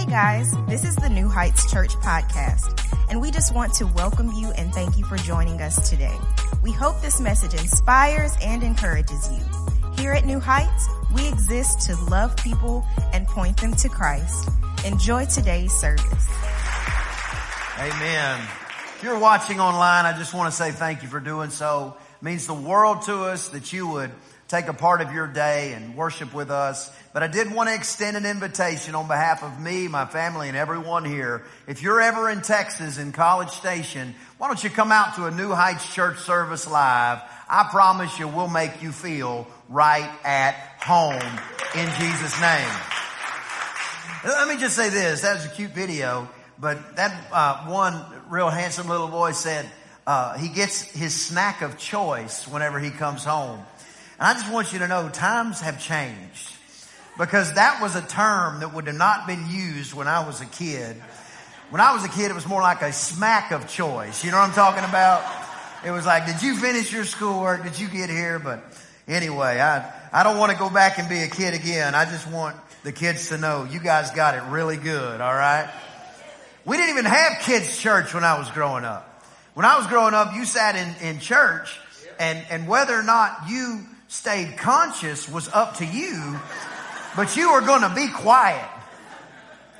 Hey guys, this is the New Heights Church podcast, and we just want to welcome you and thank you for joining us today. We hope this message inspires and encourages you. Here at New Heights, we exist to love people and point them to Christ. Enjoy today's service. Amen. If you're watching online, I just want to say thank you for doing so. It means the world to us that you would take a part of your day and worship with us. But I did want to extend an invitation on behalf of me, my family, and everyone here. If you're ever in Texas in College Station, why don't you come out to a New Heights Church service live? I promise you we'll make you feel right at home in Jesus' name. Let me just say this. That was a cute video, but that uh, one real handsome little boy said uh, he gets his snack of choice whenever he comes home. And I just want you to know times have changed because that was a term that would have not been used when I was a kid. When I was a kid, it was more like a smack of choice. You know what I'm talking about? It was like, did you finish your schoolwork? Did you get here? But anyway, I, I don't want to go back and be a kid again. I just want the kids to know you guys got it really good. All right. We didn't even have kids church when I was growing up. When I was growing up, you sat in, in church and, and whether or not you stayed conscious was up to you, but you were going to be quiet.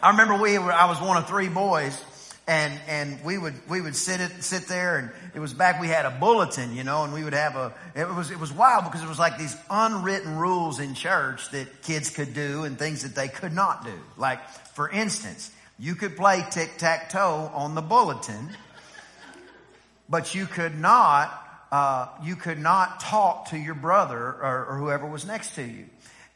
I remember we were, I was one of three boys and, and we would, we would sit it, sit there and it was back, we had a bulletin, you know, and we would have a, it was, it was wild because it was like these unwritten rules in church that kids could do and things that they could not do. Like, for instance, you could play tic-tac-toe on the bulletin, but you could not uh, you could not talk to your brother or, or, whoever was next to you.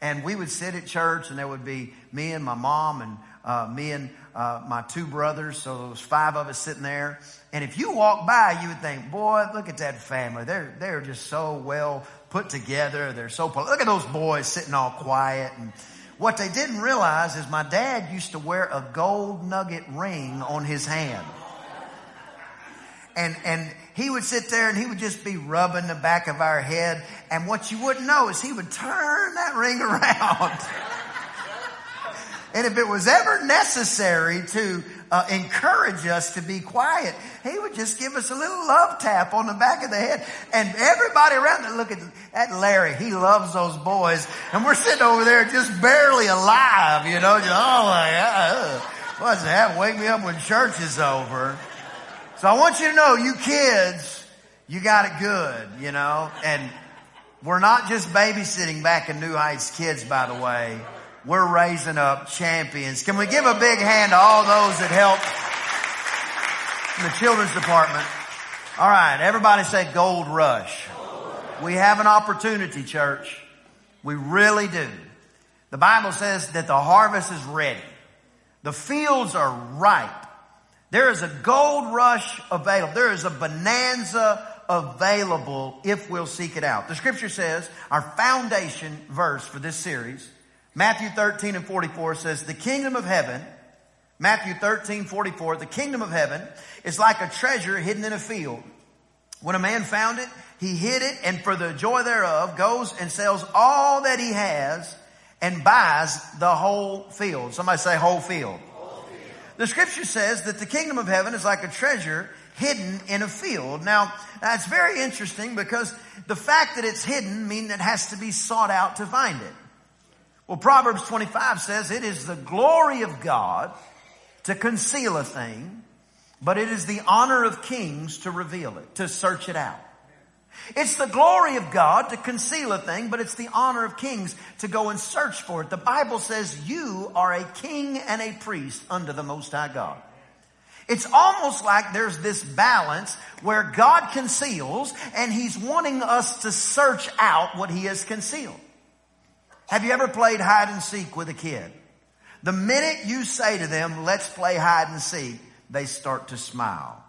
And we would sit at church, and there would be me and my mom and uh, me and uh, my two brothers. So there was five of us sitting there. And if you walk by, you would think, "Boy, look at that family. They're they're just so well put together. They're so look at those boys sitting all quiet." And what they didn't realize is my dad used to wear a gold nugget ring on his hand and, and he would sit there and he would just be rubbing the back of our head. And what you wouldn't know is he would turn that ring around. and if it was ever necessary to uh, encourage us to be quiet, he would just give us a little love tap on the back of the head. And everybody around there, look at, at Larry. He loves those boys. And we're sitting over there just barely alive, you know. Just, oh my God. What's that? Wake me up when church is over. So I want you to know, you kids, you got it good, you know, and we're not just babysitting back in New Heights kids, by the way. We're raising up champions. Can we give a big hand to all those that help in the children's department? All right. Everybody say gold rush. We have an opportunity, church. We really do. The Bible says that the harvest is ready. The fields are ripe. There is a gold rush available. There is a bonanza available if we'll seek it out. The scripture says our foundation verse for this series, Matthew 13 and 44 says, the kingdom of heaven, Matthew 13, 44, the kingdom of heaven is like a treasure hidden in a field. When a man found it, he hid it and for the joy thereof goes and sells all that he has and buys the whole field. Somebody say whole field. The scripture says that the kingdom of heaven is like a treasure hidden in a field. Now, that's very interesting because the fact that it's hidden means it has to be sought out to find it. Well, Proverbs 25 says it is the glory of God to conceal a thing, but it is the honor of kings to reveal it, to search it out. It's the glory of God to conceal a thing, but it's the honor of kings to go and search for it. The Bible says you are a king and a priest under the Most High God. It's almost like there's this balance where God conceals and He's wanting us to search out what He has concealed. Have you ever played hide and seek with a kid? The minute you say to them, let's play hide and seek, they start to smile.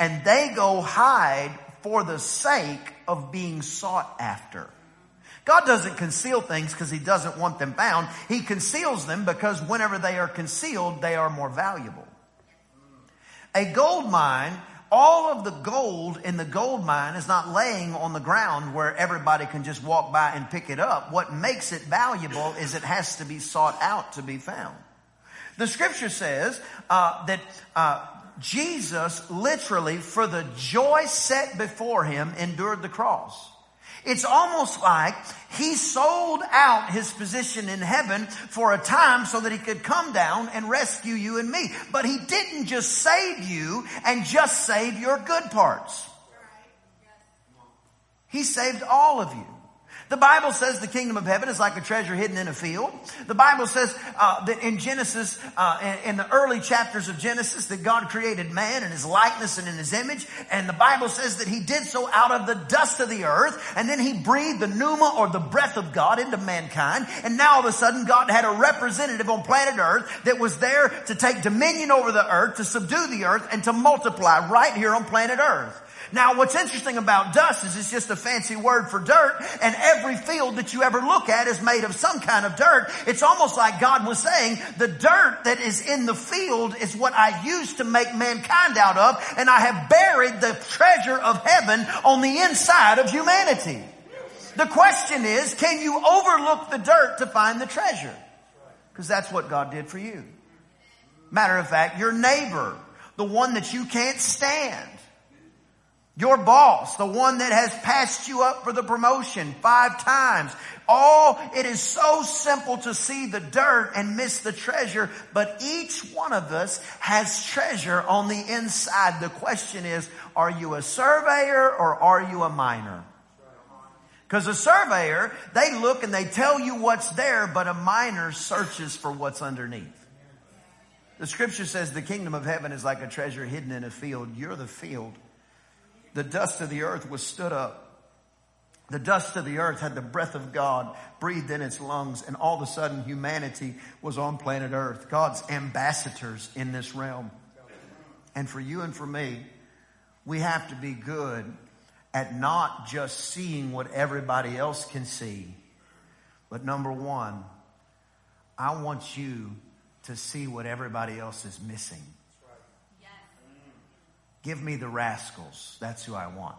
And they go hide for the sake of being sought after. God doesn't conceal things because he doesn't want them found. He conceals them because whenever they are concealed, they are more valuable. A gold mine, all of the gold in the gold mine is not laying on the ground where everybody can just walk by and pick it up. What makes it valuable is it has to be sought out to be found. The scripture says uh, that uh, Jesus literally, for the joy set before him, endured the cross. It's almost like he sold out his position in heaven for a time so that he could come down and rescue you and me. But he didn't just save you and just save your good parts. He saved all of you. The Bible says the kingdom of heaven is like a treasure hidden in a field. The Bible says uh, that in Genesis, uh, in, in, the early chapters of Genesis, that God created man in his likeness and in his image. And the Bible says that he did so out of the dust of the earth. And then he breathed the pneuma or the breath of God into mankind. And now all of a sudden God had a representative on planet earth that was there to take dominion over the earth, to subdue the earth, and to multiply right here on planet earth. Now what's interesting about dust is it's just a fancy word for dirt and every field that you ever look at is made of some kind of dirt. It's almost like God was saying the dirt that is in the field is what I used to make mankind out of and I have buried the treasure of heaven on the inside of humanity. The question is, can you overlook the dirt to find the treasure? Because that's what God did for you. Matter of fact, your neighbor, the one that you can't stand, your boss, the one that has passed you up for the promotion five times. All, it is so simple to see the dirt and miss the treasure, but each one of us has treasure on the inside. The question is, are you a surveyor or are you a miner? Because a surveyor, they look and they tell you what's there, but a miner searches for what's underneath. The scripture says the kingdom of heaven is like a treasure hidden in a field. You're the field the dust of the earth was stood up. The dust of the earth had the breath of God breathed in its lungs, and all of a sudden humanity was on planet earth, God's ambassadors in this realm. And for you and for me, we have to be good at not just seeing what everybody else can see, but number one, I want you to see what everybody else is missing. Give me the rascals. That's who I want.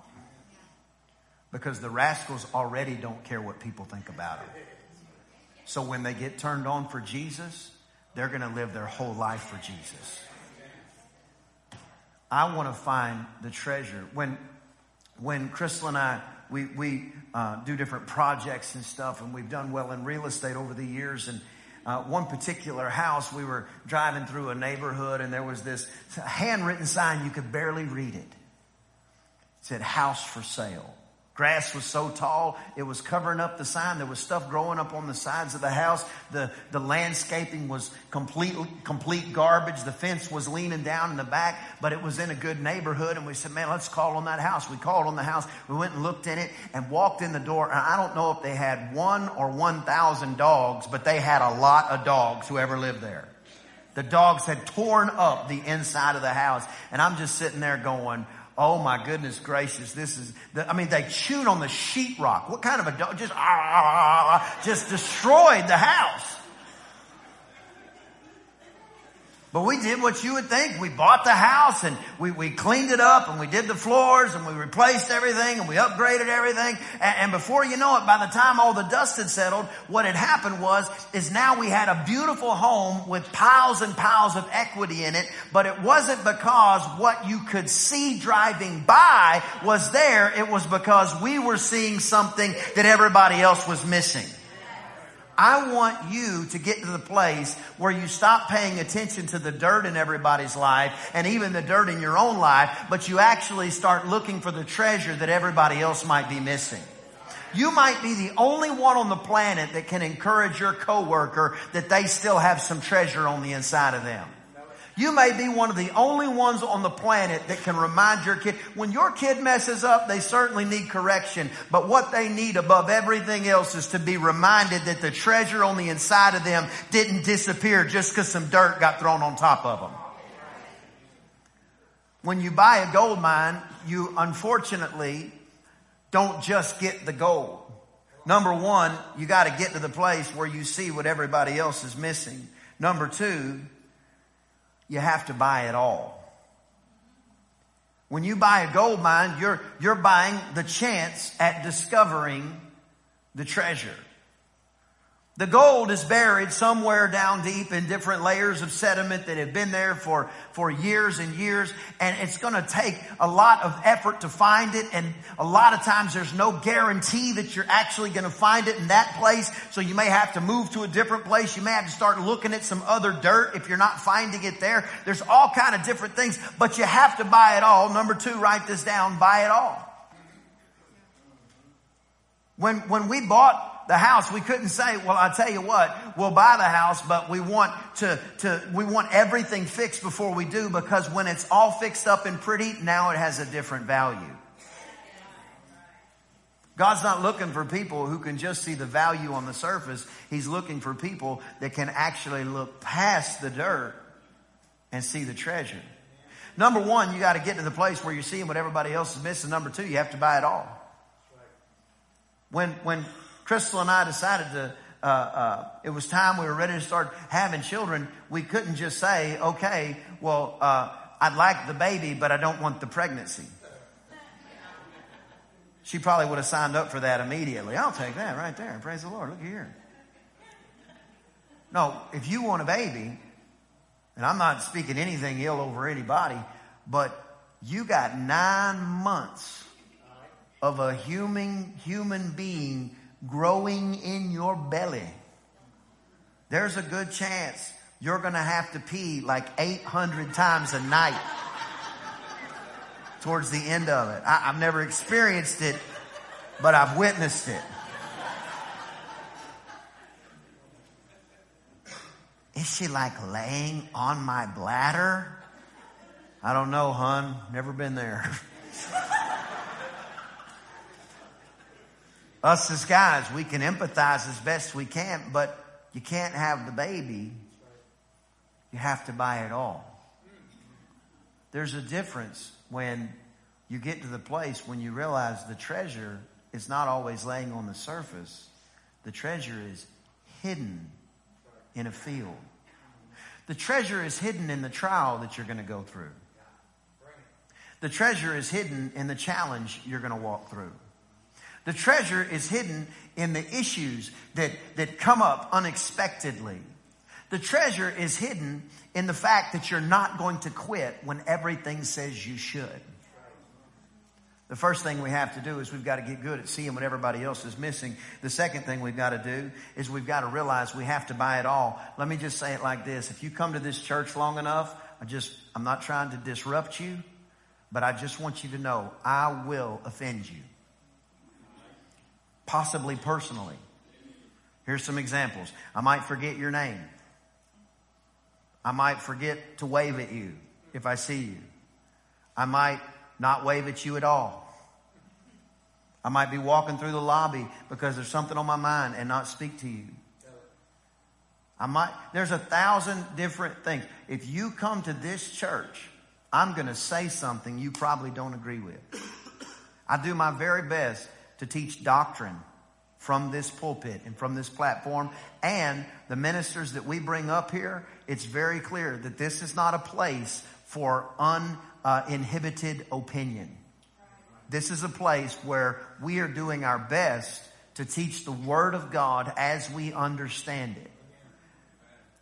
Because the rascals already don't care what people think about them. So when they get turned on for Jesus, they're going to live their whole life for Jesus. I want to find the treasure. When, when Crystal and I, we, we uh, do different projects and stuff, and we've done well in real estate over the years, and uh, one particular house, we were driving through a neighborhood and there was this handwritten sign, you could barely read it. It said house for sale. Grass was so tall, it was covering up the sign. There was stuff growing up on the sides of the house. The, the landscaping was complete, complete garbage. The fence was leaning down in the back, but it was in a good neighborhood. And we said, man, let's call on that house. We called on the house. We went and looked in it and walked in the door. And I don't know if they had one or 1,000 dogs, but they had a lot of dogs, whoever lived there. The dogs had torn up the inside of the house. And I'm just sitting there going, Oh my goodness gracious, this is, the, I mean, they chewed on the sheetrock. What kind of a dog? Just, ah, just destroyed the house. But we did what you would think. We bought the house and we, we cleaned it up and we did the floors and we replaced everything and we upgraded everything. And, and, before you know it, by the time all the dust had settled, what had happened was, is now we had a beautiful home with piles and piles of equity in it. But it wasn't because what you could see driving by was there. It was because we were seeing something that everybody else was missing. I want you to get to the place where you stop paying attention to the dirt in everybody's life and even the dirt in your own life, but you actually start looking for the treasure that everybody else might be missing. You might be the only one on the planet that can encourage your coworker that they still have some treasure on the inside of them. You may be one of the only ones on the planet that can remind your kid. When your kid messes up, they certainly need correction. But what they need above everything else is to be reminded that the treasure on the inside of them didn't disappear just because some dirt got thrown on top of them. When you buy a gold mine, you unfortunately don't just get the gold. Number one, you got to get to the place where you see what everybody else is missing. Number two, you have to buy it all. When you buy a gold mine, you're, you're buying the chance at discovering the treasure. The gold is buried somewhere down deep in different layers of sediment that have been there for, for years and years. And it's going to take a lot of effort to find it. And a lot of times there's no guarantee that you're actually going to find it in that place. So you may have to move to a different place. You may have to start looking at some other dirt if you're not finding it there. There's all kind of different things, but you have to buy it all. Number two, write this down, buy it all. When, when we bought the house, we couldn't say, well, I tell you what, we'll buy the house, but we want to, to, we want everything fixed before we do because when it's all fixed up and pretty, now it has a different value. God's not looking for people who can just see the value on the surface. He's looking for people that can actually look past the dirt and see the treasure. Number one, you got to get to the place where you're seeing what everybody else is missing. Number two, you have to buy it all. When, when Crystal and I decided to, uh, uh, it was time we were ready to start having children. We couldn't just say, okay, well, uh, I'd like the baby, but I don't want the pregnancy. She probably would have signed up for that immediately. I'll take that right there. Praise the Lord. Look here. No, if you want a baby, and I'm not speaking anything ill over anybody, but you got nine months of a human human being growing in your belly, there's a good chance you're going to have to pee like 800 times a night towards the end of it. I, have never experienced it, but I've witnessed it. Is she like laying on my bladder? I don't know, hun. Never been there. Us as guys, we can empathize as best we can, but you can't have the baby. You have to buy it all. There's a difference when you get to the place when you realize the treasure is not always laying on the surface. The treasure is hidden in a field. The treasure is hidden in the trial that you're going to go through. The treasure is hidden in the challenge you're going to walk through. The treasure is hidden in the issues that, that come up unexpectedly. The treasure is hidden in the fact that you're not going to quit when everything says you should. The first thing we have to do is we've got to get good at seeing what everybody else is missing. The second thing we've got to do is we've got to realize we have to buy it all. Let me just say it like this. If you come to this church long enough, I just, I'm not trying to disrupt you, but I just want you to know I will offend you possibly personally. Here's some examples. I might forget your name. I might forget to wave at you if I see you. I might not wave at you at all. I might be walking through the lobby because there's something on my mind and not speak to you. I might, there's a thousand different things. If you come to this church, I'm going to say something you probably don't agree with. I do my very best to teach doctrine from this pulpit and from this platform. And the ministers that we bring up here, it's very clear that this is not a place for uninhibited opinion. This is a place where we are doing our best to teach the Word of God as we understand it.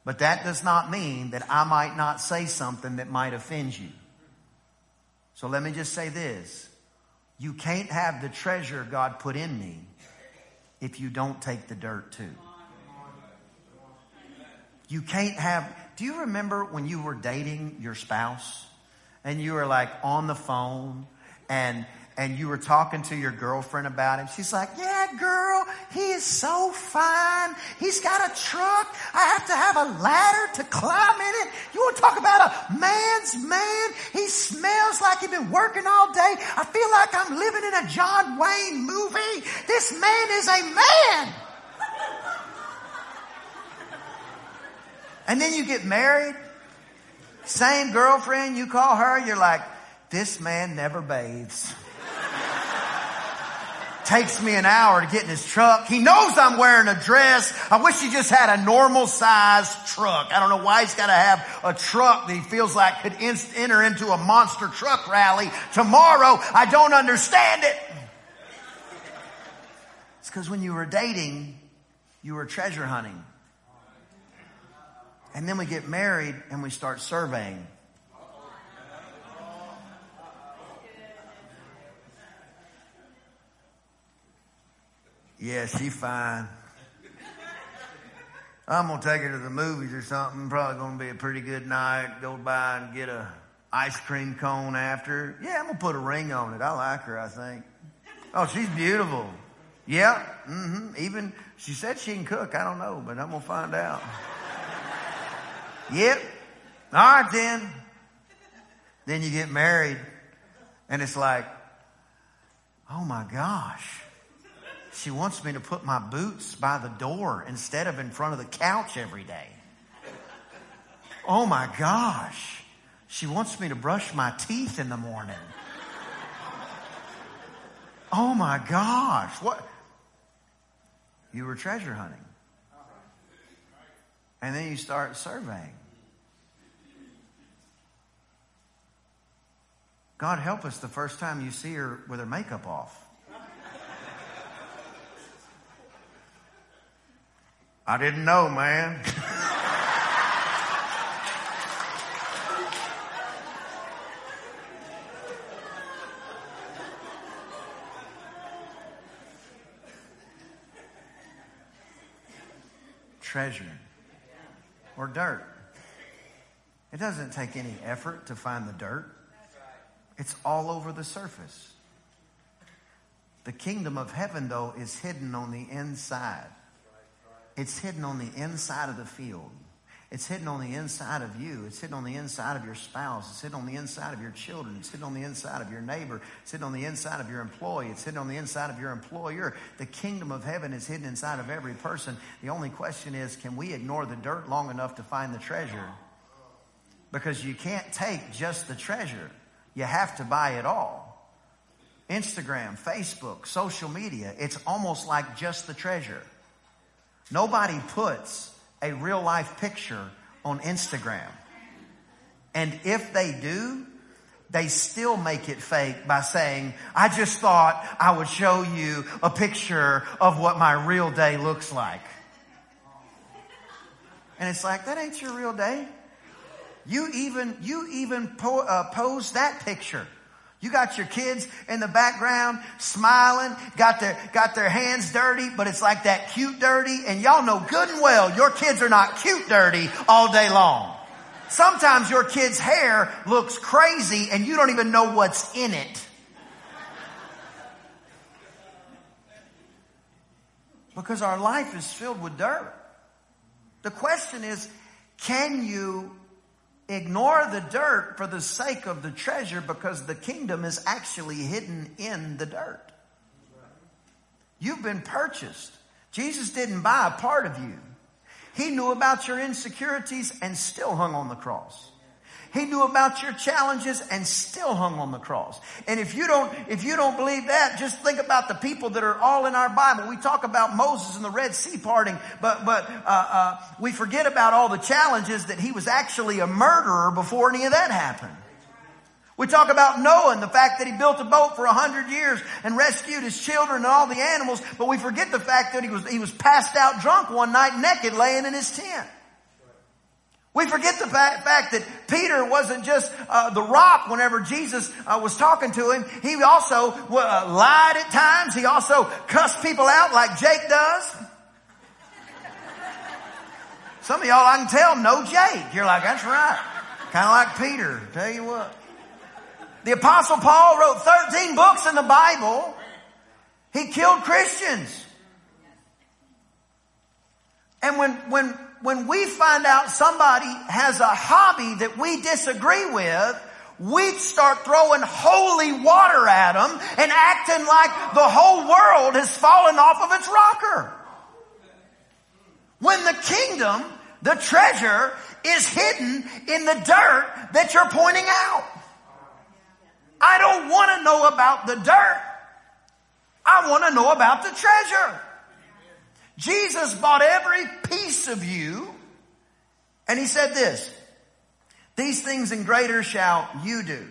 But that does not mean that I might not say something that might offend you. So let me just say this. You can't have the treasure God put in me if you don't take the dirt too. You can't have, do you remember when you were dating your spouse and you were like on the phone and and you were talking to your girlfriend about him. She's like, yeah, girl, he is so fine. He's got a truck. I have to have a ladder to climb in it. You want to talk about a man's man? He smells like he's been working all day. I feel like I'm living in a John Wayne movie. This man is a man. and then you get married. Same girlfriend, you call her, you're like, this man never bathes takes me an hour to get in his truck. He knows I'm wearing a dress. I wish he just had a normal size truck. I don't know why he's got to have a truck that he feels like could enter into a monster truck rally tomorrow. I don't understand it. It's because when you were dating, You were treasure hunting. And then we get married and we start surveying. Yeah, she fine. I'm gonna take her to the movies or something. Probably gonna be a pretty good night. Go by and get a ice cream cone after. Yeah, I'm gonna put a ring on it. I like her. I think. Oh, she's beautiful. Yeah. Mm-hmm. Even she said she can cook. I don't know, but I'm gonna find out. yep. All right then. Then you get married, and it's like, oh my gosh. She wants me to put my boots by the door instead of in front of the couch every day. Oh my gosh. She wants me to brush my teeth in the morning. Oh my gosh. What? You were treasure hunting. And then you start surveying. God help us the first time you see her with her makeup off. I didn't know, man. Treasure or dirt. It doesn't take any effort to find the dirt. It's all over the surface. The kingdom of heaven, though, is hidden on the inside. It's hidden on the inside of the field. It's hidden on the inside of you. It's hidden on the inside of your spouse. It's hidden on the inside of your children. It's hidden on the inside of your neighbor. It's hidden on the inside of your employee. It's hidden on the inside of your employer. The kingdom of heaven is hidden inside of every person. The only question is, can we ignore the dirt long enough to find the treasure? Because you can't take just the treasure. You have to buy it all. Instagram, Facebook, social media, it's almost like just the treasure. Nobody puts a real life picture on Instagram. And if they do, they still make it fake by saying, I just thought I would show you a picture of what my real day looks like. And it's like, that ain't your real day. You even, you even po- uh, pose that picture. You got your kids in the background smiling, got their, got their hands dirty, but it's like that cute dirty. And y'all know good and well your kids are not cute dirty all day long. Sometimes your kid's hair looks crazy and you don't even know what's in it. Because our life is filled with dirt. The question is, can you Ignore the dirt for the sake of the treasure because the kingdom is actually hidden in the dirt. You've been purchased. Jesus didn't buy a part of you. He knew about your insecurities and still hung on the cross. He knew about your challenges and still hung on the cross. And if you don't, if you don't believe that, just think about the people that are all in our Bible. We talk about Moses and the Red Sea parting, but, but, uh, uh, we forget about all the challenges that he was actually a murderer before any of that happened. We talk about Noah and the fact that he built a boat for a hundred years and rescued his children and all the animals, but we forget the fact that he was, he was passed out drunk one night naked laying in his tent. We forget the fact, that Peter wasn't just uh, the rock whenever Jesus uh, was talking to him. He also uh, lied at times. He also cussed people out like Jake does. Some of y'all I can tell know Jake. You're like, that's right. Kind of like Peter. Tell you what. The apostle Paul wrote 13 books in the Bible. He killed Christians. And when, when when we find out somebody has a hobby that we disagree with, we start throwing holy water at them and acting like the whole world has fallen off of its rocker. When the kingdom, the treasure, is hidden in the dirt that you're pointing out. I don't want to know about the dirt. I want to know about the treasure. Jesus bought every piece of you and he said this, these things and greater shall you do.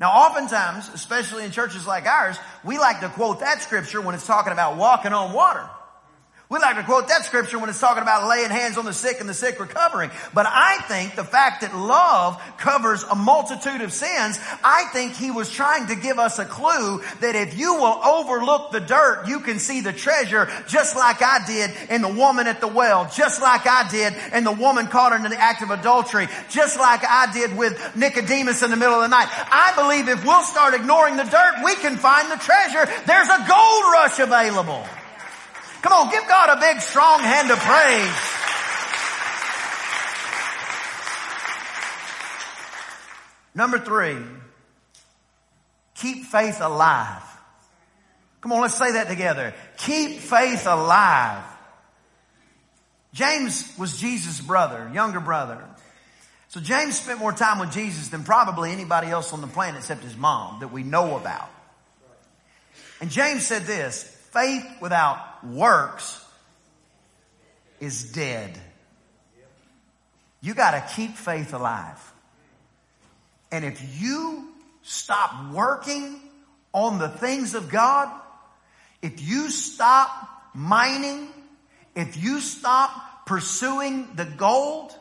Now oftentimes, especially in churches like ours, we like to quote that scripture when it's talking about walking on water. We like to quote that scripture when it's talking about laying hands on the sick and the sick recovering. But I think the fact that love covers a multitude of sins, I think he was trying to give us a clue that if you will overlook the dirt, you can see the treasure just like I did in the woman at the well, just like I did in the woman caught in the act of adultery, just like I did with Nicodemus in the middle of the night. I believe if we'll start ignoring the dirt, we can find the treasure. There's a gold rush available. Come on, give God a big strong hand of praise. Number three, keep faith alive. Come on, let's say that together. Keep faith alive. James was Jesus' brother, younger brother. So James spent more time with Jesus than probably anybody else on the planet except his mom that we know about. And James said this, faith without works is dead. You got to keep faith alive. And if you stop working on the things of God, if you stop mining, if you stop pursuing the gold,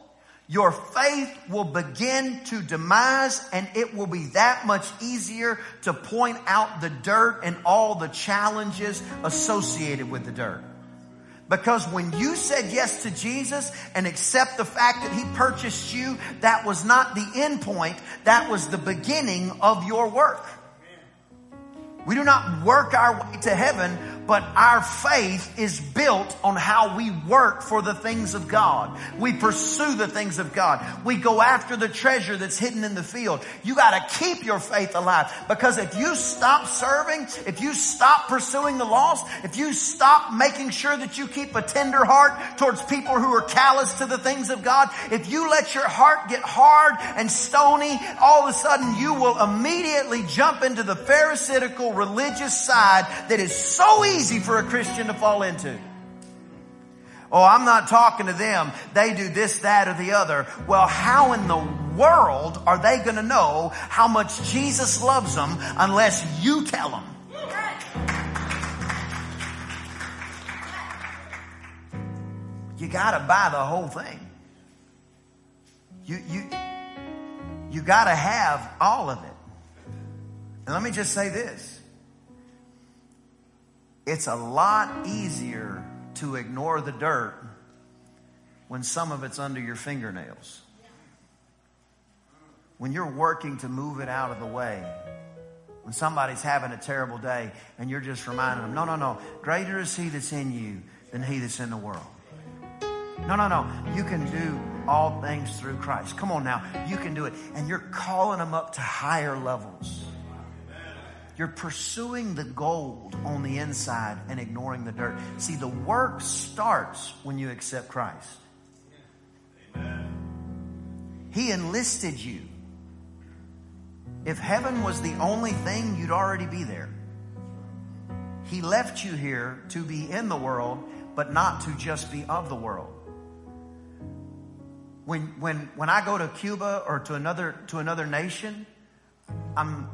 your faith will begin to demise and it will be that much easier to point out the dirt and all the challenges associated with the dirt. Because when you said yes to Jesus and accept the fact that He purchased you, that was not the end point. That was the beginning of your work. We do not work our way to heaven, but our faith is built on how we work for the things of God. We pursue the things of God. We go after the treasure that's hidden in the field. You gotta keep your faith alive because if you stop serving, if you stop pursuing the lost, if you stop making sure that you keep a tender heart towards people who are callous to the things of God, if you let your heart get hard and stony, all of a sudden you will immediately jump into the pharisaical religious side that is so easy easy for a Christian to fall into. Oh, I'm not talking to them. They do this, that, or the other. Well, how in the world are they going to know how much Jesus loves them unless you tell them? You got to buy the whole thing. You, you, you got to have all of it. And let me just say this it's a lot easier to ignore the dirt when some of it's under your fingernails. When you're working to move it out of the way. When somebody's having a terrible day and you're just reminding them, no, no, no, greater is he that's in you than he that's in the world. No, no, no. You can do all things through Christ. Come on now. You can do it. And you're calling them up to higher levels. You're pursuing the gold on the inside and ignoring the dirt. See, the work starts when you accept Christ. Amen. He enlisted you. If heaven was the only thing, you'd already be there. He left you here to be in the world, but not to just be of the world. When, when, when I go to Cuba or to another, to another nation, I'm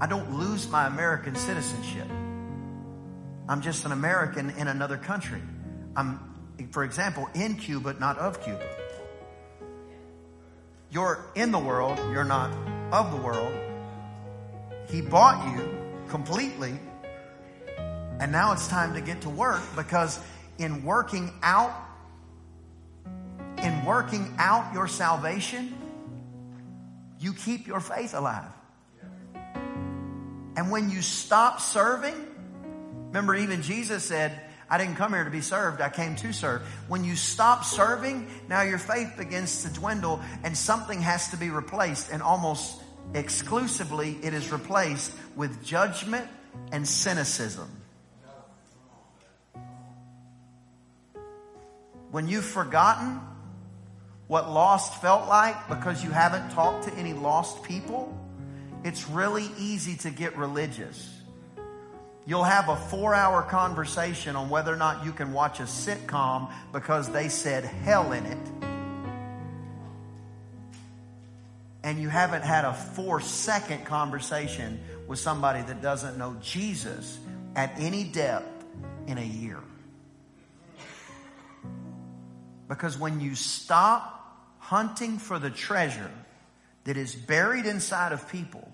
I don't lose my American citizenship. I'm just an American in another country. I'm, for example, in Cuba, not of Cuba. You're in the world, you're not of the world. He bought you completely, and now it's time to get to work because in working out, in working out your salvation, you keep your faith alive. And when you stop serving, remember even Jesus said, I didn't come here to be served, I came to serve. When you stop serving, now your faith begins to dwindle and something has to be replaced. And almost exclusively, it is replaced with judgment and cynicism. When you've forgotten what lost felt like because you haven't talked to any lost people, it's really easy to get religious. You'll have a four hour conversation on whether or not you can watch a sitcom because they said hell in it. And you haven't had a four second conversation with somebody that doesn't know Jesus at any depth in a year. Because when you stop hunting for the treasure that is buried inside of people,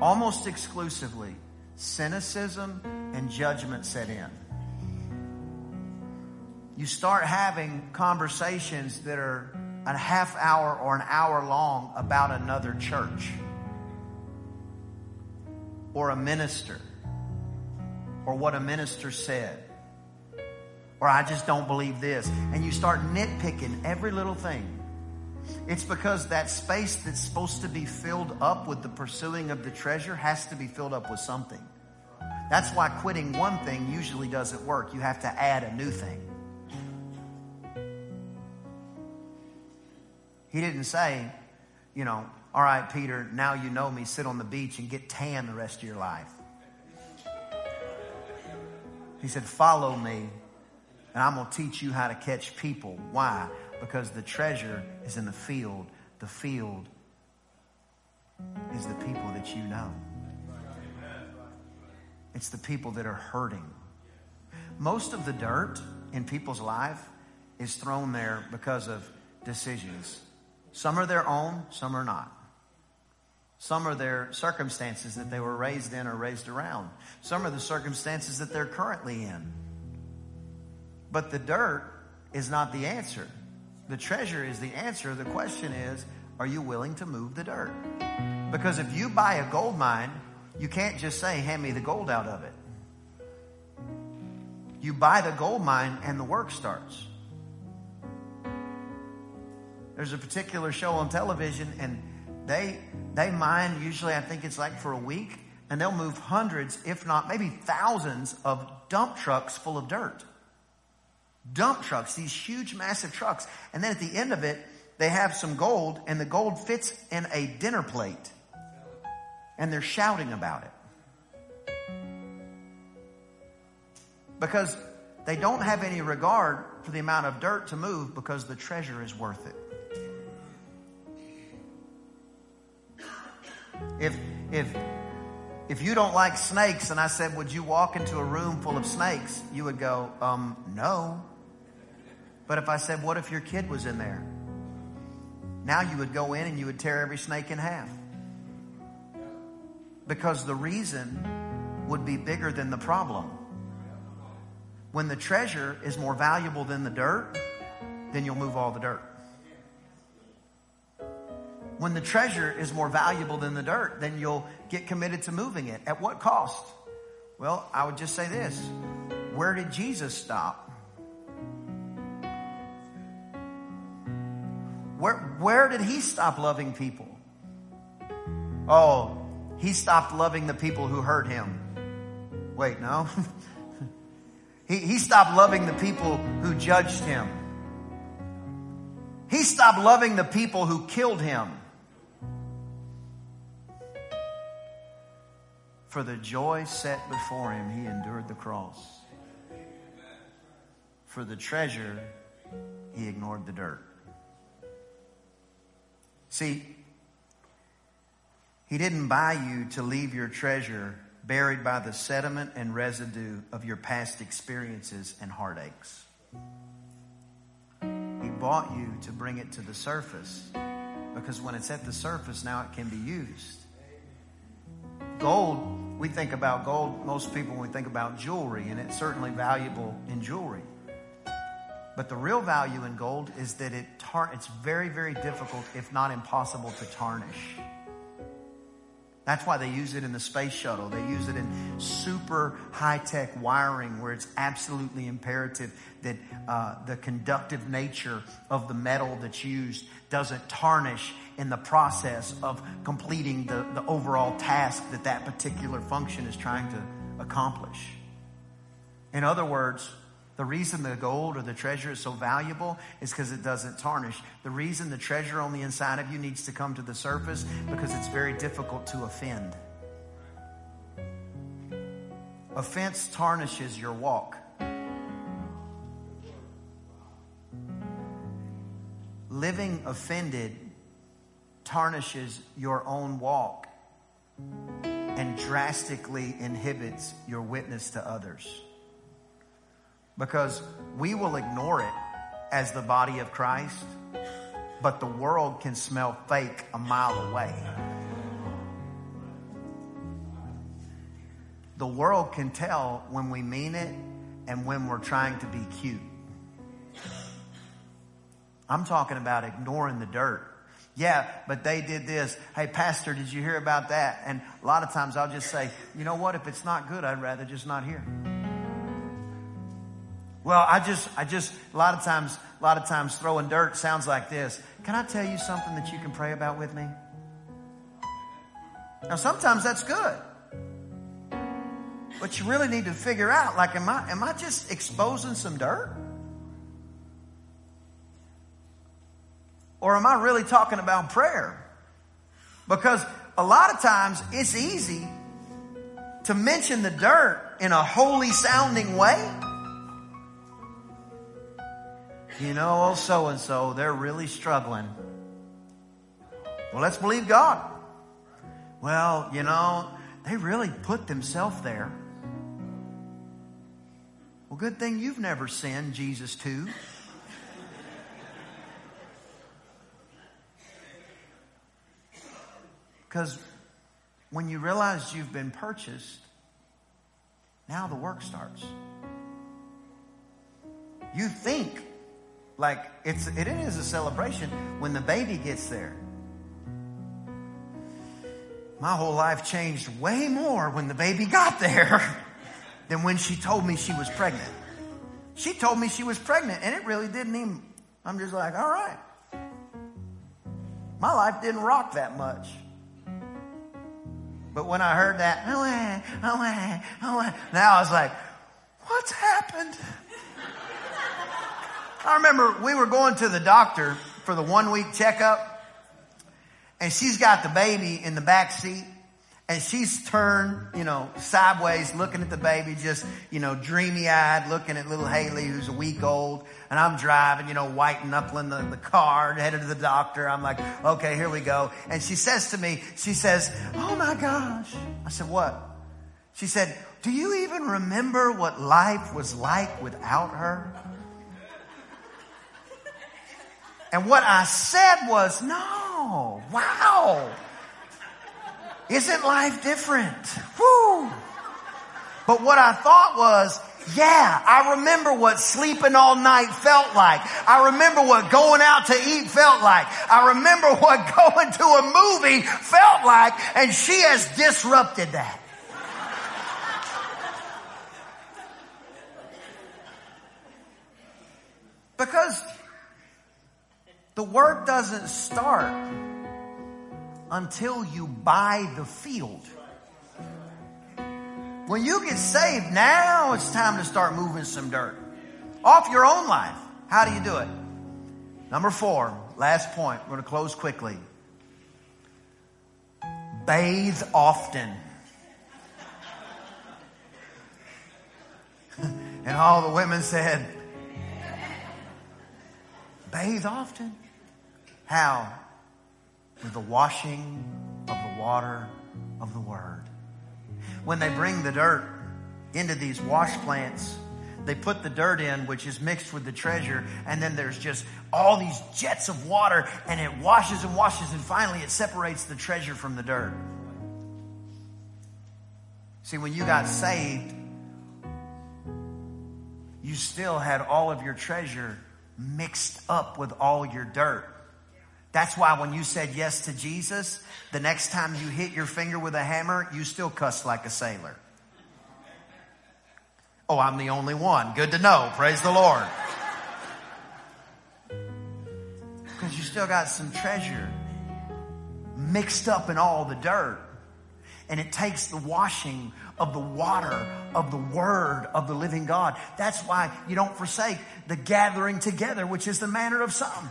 almost exclusively, cynicism and judgment set in. You start having conversations that are a half hour or an hour long about another church or a minister or what a minister said or I just don't believe this. And you start nitpicking every little thing. It's because that space that's supposed to be filled up with the pursuing of the treasure has to be filled up with something. That's why quitting one thing usually doesn't work. You have to add a new thing. He didn't say, you know, all right, Peter, now you know me, sit on the beach and get tan the rest of your life. He said, follow me and I'm going to teach you how to catch people. Why? Because the treasure is in the field. The field is the people that you know. It's the people that are hurting. Most of the dirt in people's life is thrown there because of decisions. Some are their own, some are not. Some are their circumstances that they were raised in or raised around. Some are the circumstances that they're currently in. But the dirt is not the answer. The treasure is the answer. The question is, are you willing to move the dirt? Because if you buy a gold mine, you can't just say, hand me the gold out of it. You buy the gold mine and the work starts. There's a particular show on television and they, they mine usually, I think it's like for a week and they'll move hundreds, if not maybe thousands of dump trucks full of dirt. Dump trucks, these huge, massive trucks. And then at the end of it, they have some gold and the gold fits in a dinner plate. And they're shouting about it. Because they don't have any regard for the amount of dirt to move because the treasure is worth it. If, if, if you don't like snakes and I said, would you walk into a room full of snakes? You would go, um, no. But if I said, what if your kid was in there? Now you would go in and you would tear every snake in half. Because the reason would be bigger than the problem. When the treasure is more valuable than the dirt, then you'll move all the dirt. When the treasure is more valuable than the dirt, then you'll get committed to moving it. At what cost? Well, I would just say this. Where did Jesus stop? Where, where did he stop loving people? Oh, he stopped loving the people who hurt him. Wait, no. he, he stopped loving the people who judged him. He stopped loving the people who killed him. For the joy set before him, he endured the cross. For the treasure, he ignored the dirt. See, he didn't buy you to leave your treasure buried by the sediment and residue of your past experiences and heartaches. He bought you to bring it to the surface because when it's at the surface, now it can be used. Gold, we think about gold, most people, when we think about jewelry, and it's certainly valuable in jewelry. But the real value in gold is that it tar- it's very, very difficult, if not impossible, to tarnish. That's why they use it in the space shuttle. They use it in super high tech wiring where it's absolutely imperative that uh, the conductive nature of the metal that's used doesn't tarnish in the process of completing the, the overall task that that particular function is trying to accomplish. In other words, the reason the gold or the treasure is so valuable is because it doesn't tarnish. The reason the treasure on the inside of you needs to come to the surface because it's very difficult to offend. Offense tarnishes your walk. Living offended tarnishes your own walk and drastically inhibits your witness to others. Because we will ignore it as the body of Christ, but the world can smell fake a mile away. The world can tell when we mean it and when we're trying to be cute. I'm talking about ignoring the dirt. Yeah, but they did this. Hey, pastor, did you hear about that? And a lot of times I'll just say, you know what? If it's not good, I'd rather just not hear. Well, I just, I just, a lot of times, a lot of times throwing dirt sounds like this. Can I tell you something that you can pray about with me? Now, sometimes that's good. But you really need to figure out, like, am I, am I just exposing some dirt? Or am I really talking about prayer? Because a lot of times it's easy to mention the dirt in a holy sounding way. You know, oh, so and so, they're really struggling. Well, let's believe God. Well, you know, they really put themselves there. Well, good thing you've never sinned, Jesus, too. Because when you realize you've been purchased, now the work starts. You think like it's it is a celebration when the baby gets there. My whole life changed way more when the baby got there than when she told me she was pregnant. She told me she was pregnant and it really didn't even I'm just like, all right. My life didn't rock that much. But when I heard that, oh, eh, oh, eh, oh, eh, now I was like, what's happened? I remember we were going to the doctor for the one week checkup and she's got the baby in the back seat and she's turned, you know, sideways looking at the baby, just, you know, dreamy eyed, looking at little Haley who's a week old. And I'm driving, you know, white knuckling the, the car, headed to the doctor. I'm like, okay, here we go. And she says to me, she says, oh my gosh. I said, what? She said, do you even remember what life was like without her? And what I said was, no, wow. Isn't life different? Woo! But what I thought was, yeah, I remember what sleeping all night felt like. I remember what going out to eat felt like. I remember what going to a movie felt like, and she has disrupted that. Because the work doesn't start until you buy the field. When you get saved, now it's time to start moving some dirt off your own life. How do you do it? Number four, last point. We're going to close quickly. Bathe often. and all the women said, Bathe often. How? with the washing of the water of the Word. When they bring the dirt into these wash plants, they put the dirt in, which is mixed with the treasure, and then there's just all these jets of water, and it washes and washes, and finally it separates the treasure from the dirt. See, when you got saved, you still had all of your treasure mixed up with all your dirt. That's why when you said yes to Jesus, the next time you hit your finger with a hammer, you still cuss like a sailor. Oh, I'm the only one. Good to know. Praise the Lord. Because you still got some treasure mixed up in all the dirt. And it takes the washing of the water of the word of the living God. That's why you don't forsake the gathering together, which is the manner of some.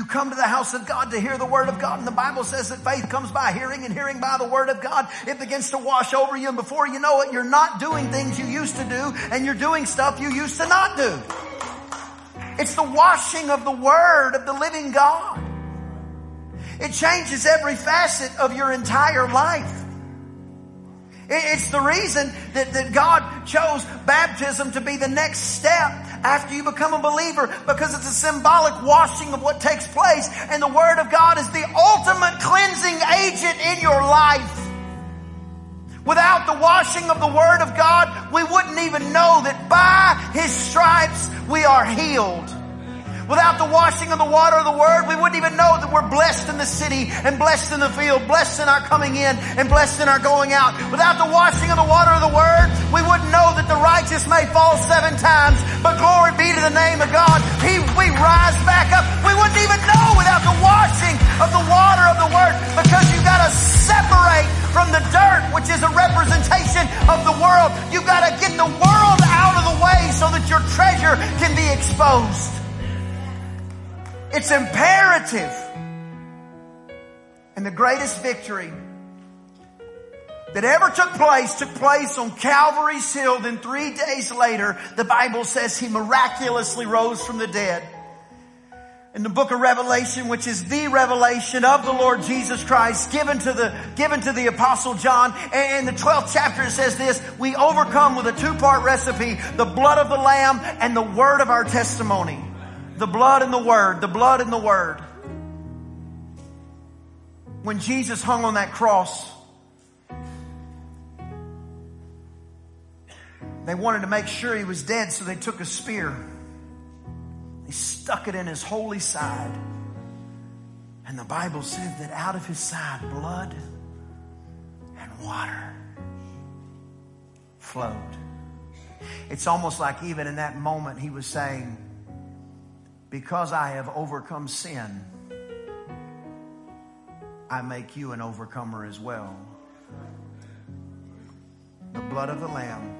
You come to the house of God to hear the word of God. And the Bible says that faith comes by hearing and hearing by the word of God. It begins to wash over you. And before you know it, you're not doing things you used to do and you're doing stuff you used to not do. It's the washing of the word of the living God. It changes every facet of your entire life. It's the reason that, that God chose baptism to be the next step after you become a believer because it's a symbolic washing of what takes place. And the Word of God is the ultimate cleansing agent in your life. Without the washing of the Word of God, we wouldn't even know that by His stripes we are healed. Without the washing of the water of the word, we wouldn't even know that we're blessed in the city and blessed in the field, blessed in our coming in and blessed in our going out. Without the washing of the water of the word, we wouldn't know that the righteous may fall seven times, but glory be to the name of God. He, we rise back up. We wouldn't even know without the washing of the water of the word because you've got to separate from the dirt, which is a representation of the world. You've got to get the world out of the way so that your treasure can be exposed. It's imperative. And the greatest victory that ever took place took place on Calvary's Hill. Then three days later, the Bible says he miraculously rose from the dead. In the book of Revelation, which is the revelation of the Lord Jesus Christ given to the, given to the apostle John. And in the 12th chapter it says this, we overcome with a two-part recipe, the blood of the lamb and the word of our testimony. The blood and the word, the blood and the word. When Jesus hung on that cross, they wanted to make sure he was dead, so they took a spear. They stuck it in his holy side. And the Bible said that out of his side, blood and water flowed. It's almost like even in that moment, he was saying, because I have overcome sin, I make you an overcomer as well. The blood of the Lamb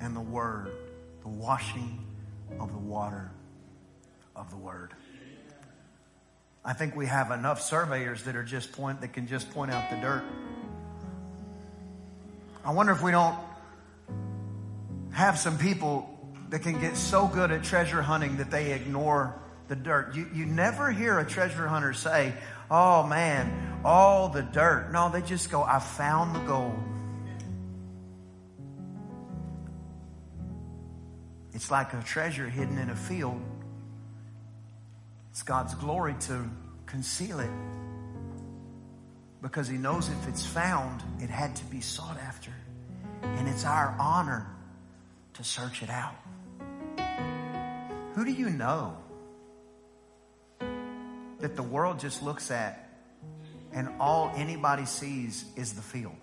and the Word, the washing of the water of the Word. I think we have enough surveyors that are just point that can just point out the dirt. I wonder if we don't have some people that can get so good at treasure hunting that they ignore the dirt. You, you never hear a treasure hunter say, Oh man, all the dirt. No, they just go, I found the gold. It's like a treasure hidden in a field. It's God's glory to conceal it because He knows if it's found, it had to be sought after. And it's our honor to search it out. Who do you know that the world just looks at and all anybody sees is the field?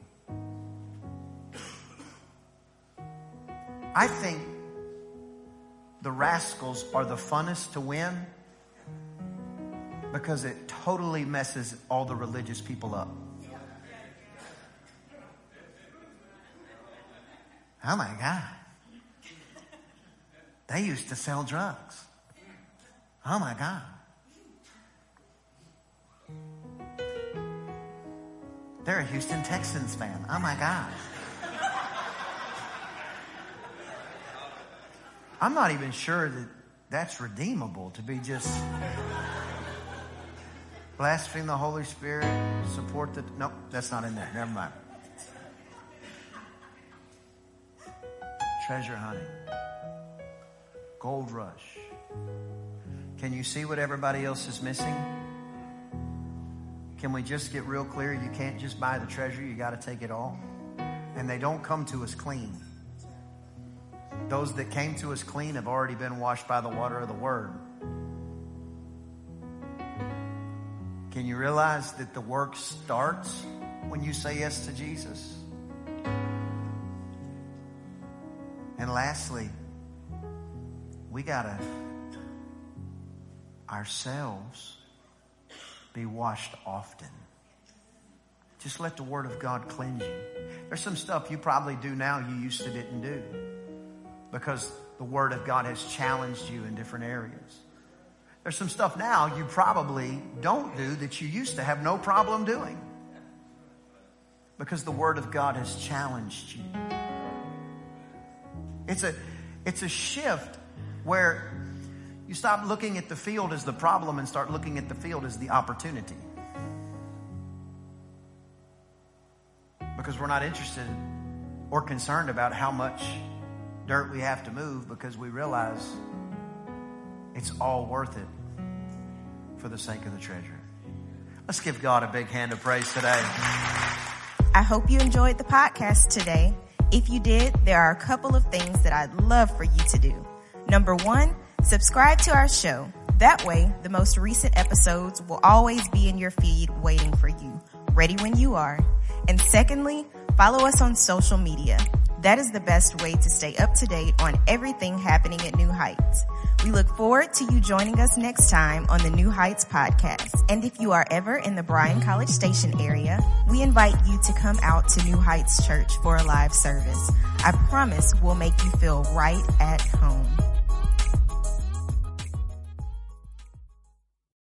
I think the rascals are the funnest to win because it totally messes all the religious people up. Oh my God. They used to sell drugs. Oh my God. They're a Houston Texans fan. Oh my God. I'm not even sure that that's redeemable to be just blaspheme the Holy Spirit, support the. Nope, that's not in there. Never mind. Treasure hunting. Gold rush. Can you see what everybody else is missing? Can we just get real clear? You can't just buy the treasure, you got to take it all. And they don't come to us clean. Those that came to us clean have already been washed by the water of the Word. Can you realize that the work starts when you say yes to Jesus? And lastly, we got to ourselves be washed often. Just let the Word of God cleanse you. There's some stuff you probably do now you used to didn't do because the Word of God has challenged you in different areas. There's some stuff now you probably don't do that you used to have no problem doing because the Word of God has challenged you. It's a, it's a shift where you stop looking at the field as the problem and start looking at the field as the opportunity. because we're not interested or concerned about how much dirt we have to move because we realize it's all worth it for the sake of the treasure. Let's give God a big hand of praise today. I hope you enjoyed the podcast today. If you did, there are a couple of things that I'd love for you to do. Number one, subscribe to our show. That way, the most recent episodes will always be in your feed waiting for you, ready when you are. And secondly, follow us on social media. That is the best way to stay up to date on everything happening at New Heights. We look forward to you joining us next time on the New Heights podcast. And if you are ever in the Bryan College Station area, we invite you to come out to New Heights Church for a live service. I promise we'll make you feel right at home.